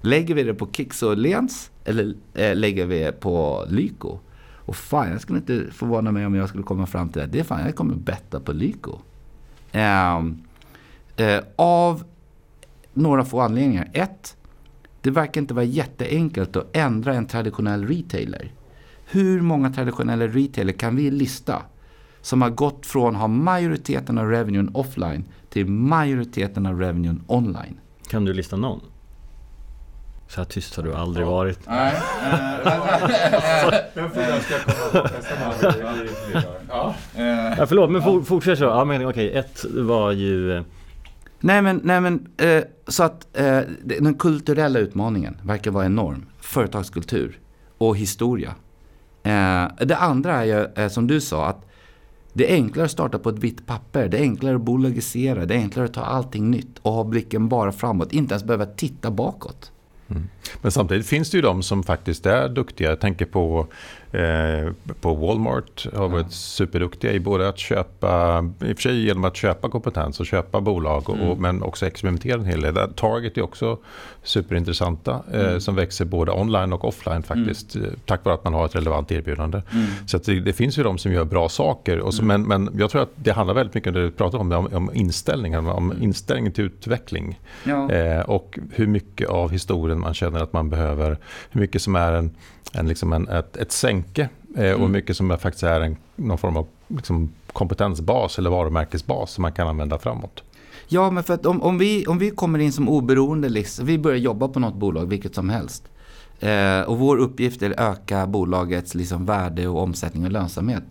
Lägger vi det på Kicks och Lens eller äh, lägger vi det på Lyko? Och fan, jag skulle inte förvåna mig om jag skulle komma fram till det. Det är fan, jag kommer betta på Lyko. Um, uh, av några få anledningar. Ett, det verkar inte vara jätteenkelt att ändra en traditionell retailer. Hur många traditionella retailer kan vi lista som har gått från att ha majoriteten av revenuen offline till majoriteten av revenuen online? Kan du lista någon? Så här tyst har du aldrig varit. Nej. ja, förlåt, men fortsätt så. Ja, men okej, ett var ju... Eh, nej men, nej, men eh, så att eh, den kulturella utmaningen verkar vara enorm. Företagskultur och historia. Eh, det andra är ju, eh, som du sa, att det är enklare att starta på ett vitt papper. Det är enklare att bolagisera. Det är enklare att ta allting nytt och ha blicken bara framåt. Inte ens behöva titta bakåt. Mm. Men samtidigt finns det ju de som faktiskt är duktiga. Jag tänker på, eh, på Walmart. har varit ja. superduktiga i både att köpa, i och för sig genom att köpa kompetens och köpa bolag. Och, mm. men också experimentera en hel del. Target är också superintressanta. Eh, mm. som växer både online och offline faktiskt. Mm. Tack vare att man har ett relevant erbjudande. Mm. Så det, det, finns ju de som gör bra saker. Och så, mm. men, men jag tror att det handlar väldigt mycket om det du pratar om, om, om inställningen. Om inställningen till utveckling. Ja. Eh, och hur mycket av historien man känner att man behöver. Hur mycket som är en, en, liksom en, ett, ett sänke eh, och mm. mycket som faktiskt är en, någon form av liksom, kompetensbas eller varumärkesbas som man kan använda framåt. Ja, men för att om, om, vi, om vi kommer in som oberoende, liksom, vi börjar jobba på något bolag, vilket som helst. Eh, och vår uppgift är att öka bolagets liksom, värde och omsättning och lönsamhet.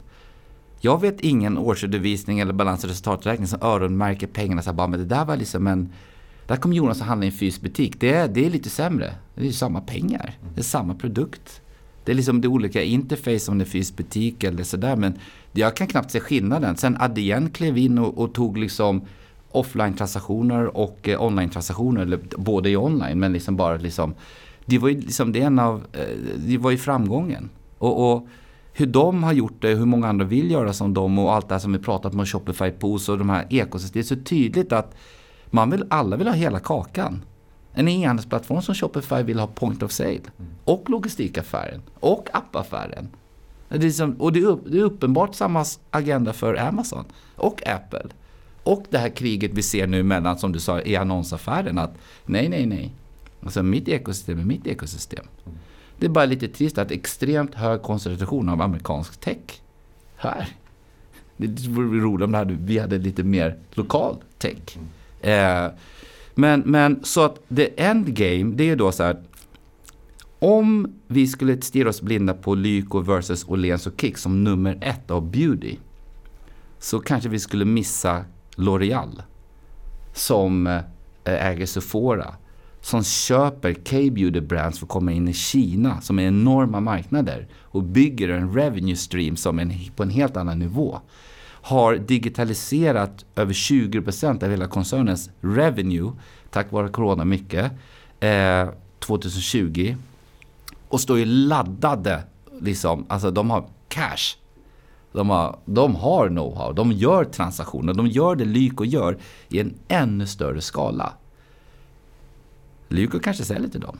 Jag vet ingen årsredovisning eller balans och resultaträkning som öronmärker pengarna. Så här, bara, men det där var liksom en där kommer Jonas att handla i en fysisk butik. Det är, det är lite sämre. Det är ju samma pengar. Det är samma produkt. Det är liksom det olika interface om det finns butik eller sådär. Men jag kan knappt se skillnaden. Sen Adyen klev in och, och tog liksom offline-transaktioner och eh, online-transaktioner. Eller både i online men liksom bara liksom. Det var ju liksom det en av, eh, det var ju framgången. Och, och, hur de har gjort det, hur många andra vill göra som dem och allt det här som vi pratat om, Shopify Pools och de här ekosystemen. Det är så tydligt att man vill, alla vill ha hela kakan. En e-handelsplattform som Shopify vill ha point of sale. Mm. Och logistikaffären. Och appaffären. Det är liksom, och det är, det är uppenbart samma agenda för Amazon. Och Apple. Och det här kriget vi ser nu mellan, som du sa, i annonsaffären. Att nej, nej, nej. Alltså mitt ekosystem är mitt ekosystem. Mm. Det är bara lite trist att extremt hög koncentration av amerikansk tech här. Det vore roligt om det hade, vi hade lite mer lokal tech. Mm. Eh, men, men så att the endgame, det är ju då så här. Om vi skulle stirra oss blinda på Lyko versus Åhléns och Kick som nummer ett av beauty. Så kanske vi skulle missa L'Oreal. Som eh, äger Sephora. Som köper K-beauty brands för att komma in i Kina som är enorma marknader. Och bygger en revenue stream som en, på en helt annan nivå har digitaliserat över 20% av hela koncernens revenue tack vare corona mycket eh, 2020 och står ju laddade liksom, alltså de har cash. De har, de har know-how, de gör transaktioner, de gör det Lyko gör i en ännu större skala. Lyko kanske säljer till dem.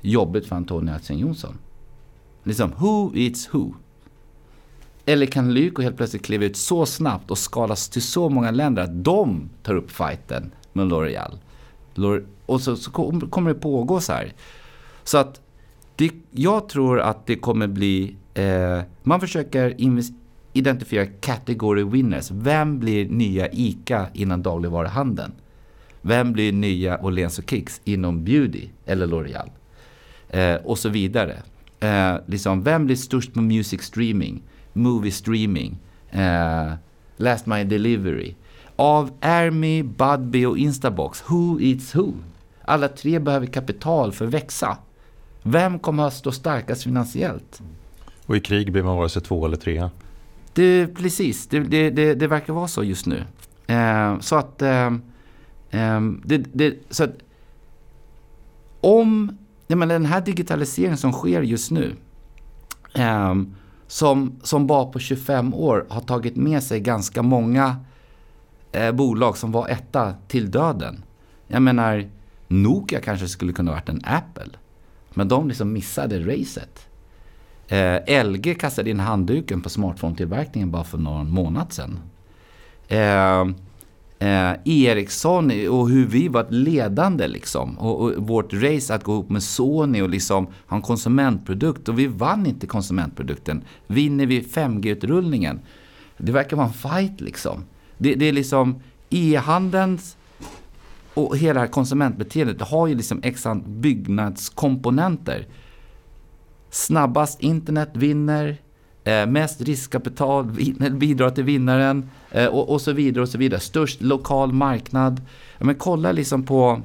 Jobbigt för Antonio Axén Jonsson. Liksom, who eats who? Eller kan Lyko helt plötsligt kliva ut så snabbt och skalas till så många länder att de tar upp fighten med L'Oreal? Och så, så, kommer det pågå så här. Så att det, jag tror att det kommer bli, eh, man försöker identifiera category winners. Vem blir nya ICA inom dagligvaruhandeln? Vem blir nya Åhléns och Kicks inom beauty eller L'Oreal? Eh, och så vidare. Eh, liksom, vem blir störst på music streaming, movie streaming, eh, last mile delivery? Av Army, Budbee och Instabox, who eats who? Alla tre behöver kapital för att växa. Vem kommer att stå starkast finansiellt? Och i krig blir man vare sig två eller tre. Det, precis, det, det, det, det verkar vara så just nu. Eh, så att... Eh, eh, det, så att om jag menar, den här digitaliseringen som sker just nu, eh, som, som bara på 25 år har tagit med sig ganska många eh, bolag som var etta till döden. Jag menar, Nokia kanske skulle kunna varit en Apple. Men de liksom missade racet. Eh, LG kastade in handduken på smartphone-tillverkningen bara för någon månad sedan. Eh, eh, Ericsson och hur vi var ledande liksom. Och, och, vårt race att gå ihop med Sony och liksom ha en konsumentprodukt. Och vi vann inte konsumentprodukten. Vinner vi 5G-utrullningen? Det verkar vara en fight liksom. Det, det är liksom e-handelns och hela det här konsumentbeteendet Det har ju liksom x byggnadskomponenter. Snabbast internet vinner, eh, mest riskkapital vinner, bidrar till vinnaren Eh, och, och, så vidare och så vidare. Störst lokal marknad. Ja, men kolla liksom på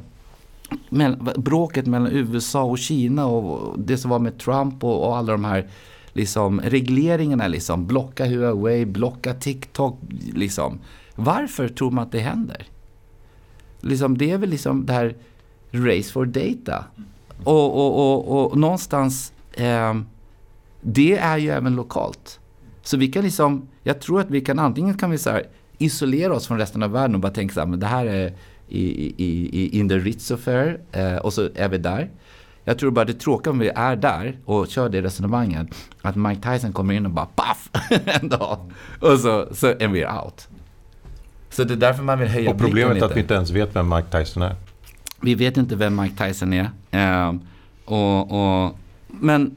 bråket mellan USA och Kina och det som var med Trump och, och alla de här liksom, regleringarna. Liksom. Blocka Huawei, blocka TikTok. Liksom. Varför tror man att det händer? Liksom, det är väl liksom det här race for data. Och, och, och, och någonstans, eh, det är ju även lokalt. Så vi kan liksom, jag tror att vi kan antingen kan vi så här, isolera oss från resten av världen och bara tänka så här, men det här är i, i, i, in the Ritz affair eh, och så är vi där. Jag tror bara det tråkiga om vi är där och kör det resonemanget att Mike Tyson kommer in och bara paff en dag och så, så är vi out. Så det är därför man vill höja Och problemet är att vi inte ens vet vem Mike Tyson är. Vi vet inte vem Mike Tyson är. Eh, och, och, men,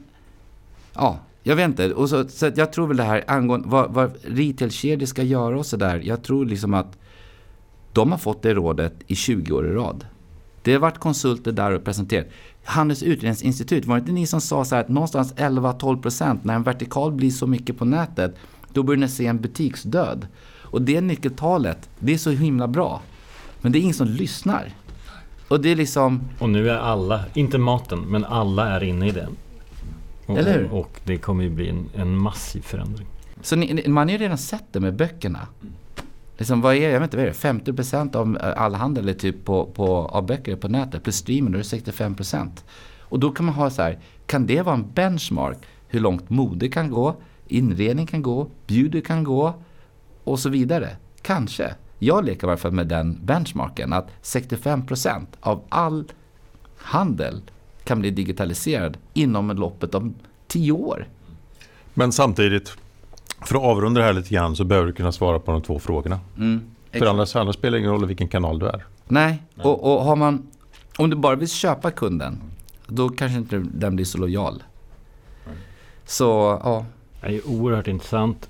ja, jag vet inte. Och så, så jag tror väl det här angående vad, vad retailkedjor ska göra och sådär. Jag tror liksom att de har fått det rådet i 20 år i rad. Det har varit konsulter där och presenterat. Handels utredningsinstitut, var det inte ni som sa så här att någonstans 11-12 procent när en vertikal blir så mycket på nätet, då börjar ni se en butiksdöd. Och det nyckeltalet, det är så himla bra. Men det är ingen som lyssnar. Och det är liksom... Och nu är alla, inte maten, men alla är inne i det. Och, Eller hur? Och, det kommer ju bli en, en massiv förändring. Så ni, man har ju redan sett det med böckerna. Liksom, vad är, jag vet inte, vad är det? 50% av all handel är typ på, på, av böcker på nätet. Plus streamen, då är det 65%. Och då kan man ha så här, kan det vara en benchmark? Hur långt mode kan gå, inredning kan gå, beauty kan gå och så vidare. Kanske. Jag leker i alla fall med den benchmarken att 65% av all handel kan bli digitaliserad inom loppet av 10 år. Men samtidigt, för att avrunda det här lite grann så behöver du kunna svara på de två frågorna. Mm, för annars, annars spelar det ingen roll vilken kanal du är. Nej, Nej. Och, och, har man, om du bara vill köpa kunden, då kanske inte den blir så lojal. Så, ja. Det är oerhört intressant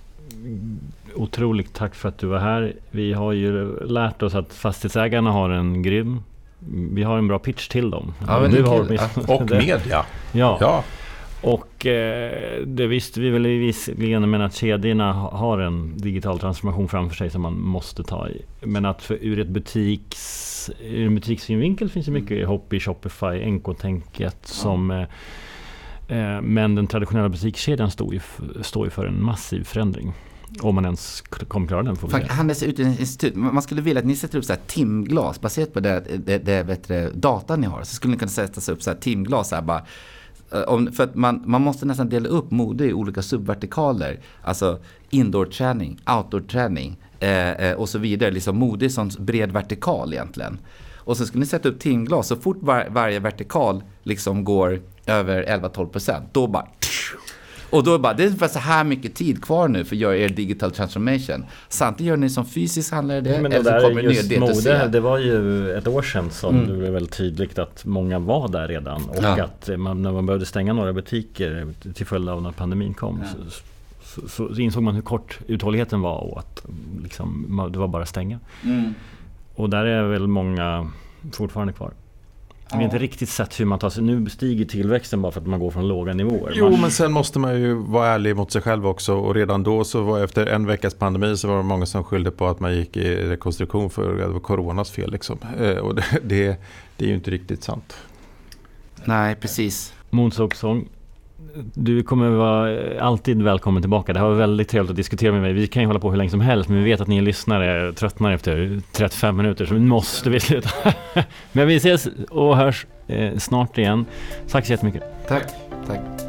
otroligt tack för att du var här. Vi har ju lärt oss att fastighetsägarna har en grym vi har en bra pitch till dem. Ja, nu har vi, och media. Ja. ja. Och eh, det visste vi väl visserligen men att kedjorna har en digital transformation framför sig som man måste ta i. Men att för, ur ett butiks, ur en butikssynvinkel finns det mycket mm. hopp i Shopify, NK-tänket ja. som eh, eh, men den traditionella butikskedjan står ju, står ju för en massiv förändring. Om man ens kommer klara den får. Handels utredningsinstitut, man skulle vilja att ni sätter upp så här timglas baserat på det, det, det bättre data ni har. Så skulle ni kunna sätta upp så här timglas så här bara. Eh, om, för att man, man måste nästan dela upp mode i olika subvertikaler. Alltså indoor-träning, outdoor-träning eh, eh, och så vidare. Liksom mode är sån bred vertikal egentligen. Och så skulle ni sätta upp timglas så fort var, varje vertikal liksom går över 11-12% då bara och då bara, det är ungefär så här mycket tid kvar nu för att göra er digital transformation. Samtidigt gör ni som fysisk handlare det, Men det eller så kommer nya just D2C. mode, det var ju ett år sedan som Mm. det blev väldigt tydligt att många var där redan och Ja. att man, när man behövde stänga några butiker till följd av när pandemin kom Ja. så, så, så insåg man hur kort uthålligheten var och att liksom, det var bara att stänga. Mm. Och där är väl många fortfarande kvar. Vi har inte riktigt sett hur man tar sig, nu stiger tillväxten bara för att man går från låga nivåer. Jo, Man- men sen måste man ju vara ärlig mot sig själv också. Och redan då, så var efter en veckas pandemi, så var det många som skyllde på att man gick i rekonstruktion för det var coronas fel. Liksom. Eh, Och det, det, det är ju inte riktigt sant. Nej, precis. Måns Oxholm, du kommer vara alltid välkommen tillbaka. Det har varit väldigt trevligt att diskutera med mig. Vi kan ju hålla på hur länge som helst, men vi vet att ni lyssnare tröttnar efter 35 minuter, så nu måste vi sluta. men vi ses och hörs eh, snart igen. Tack så jättemycket. Tack. Tack.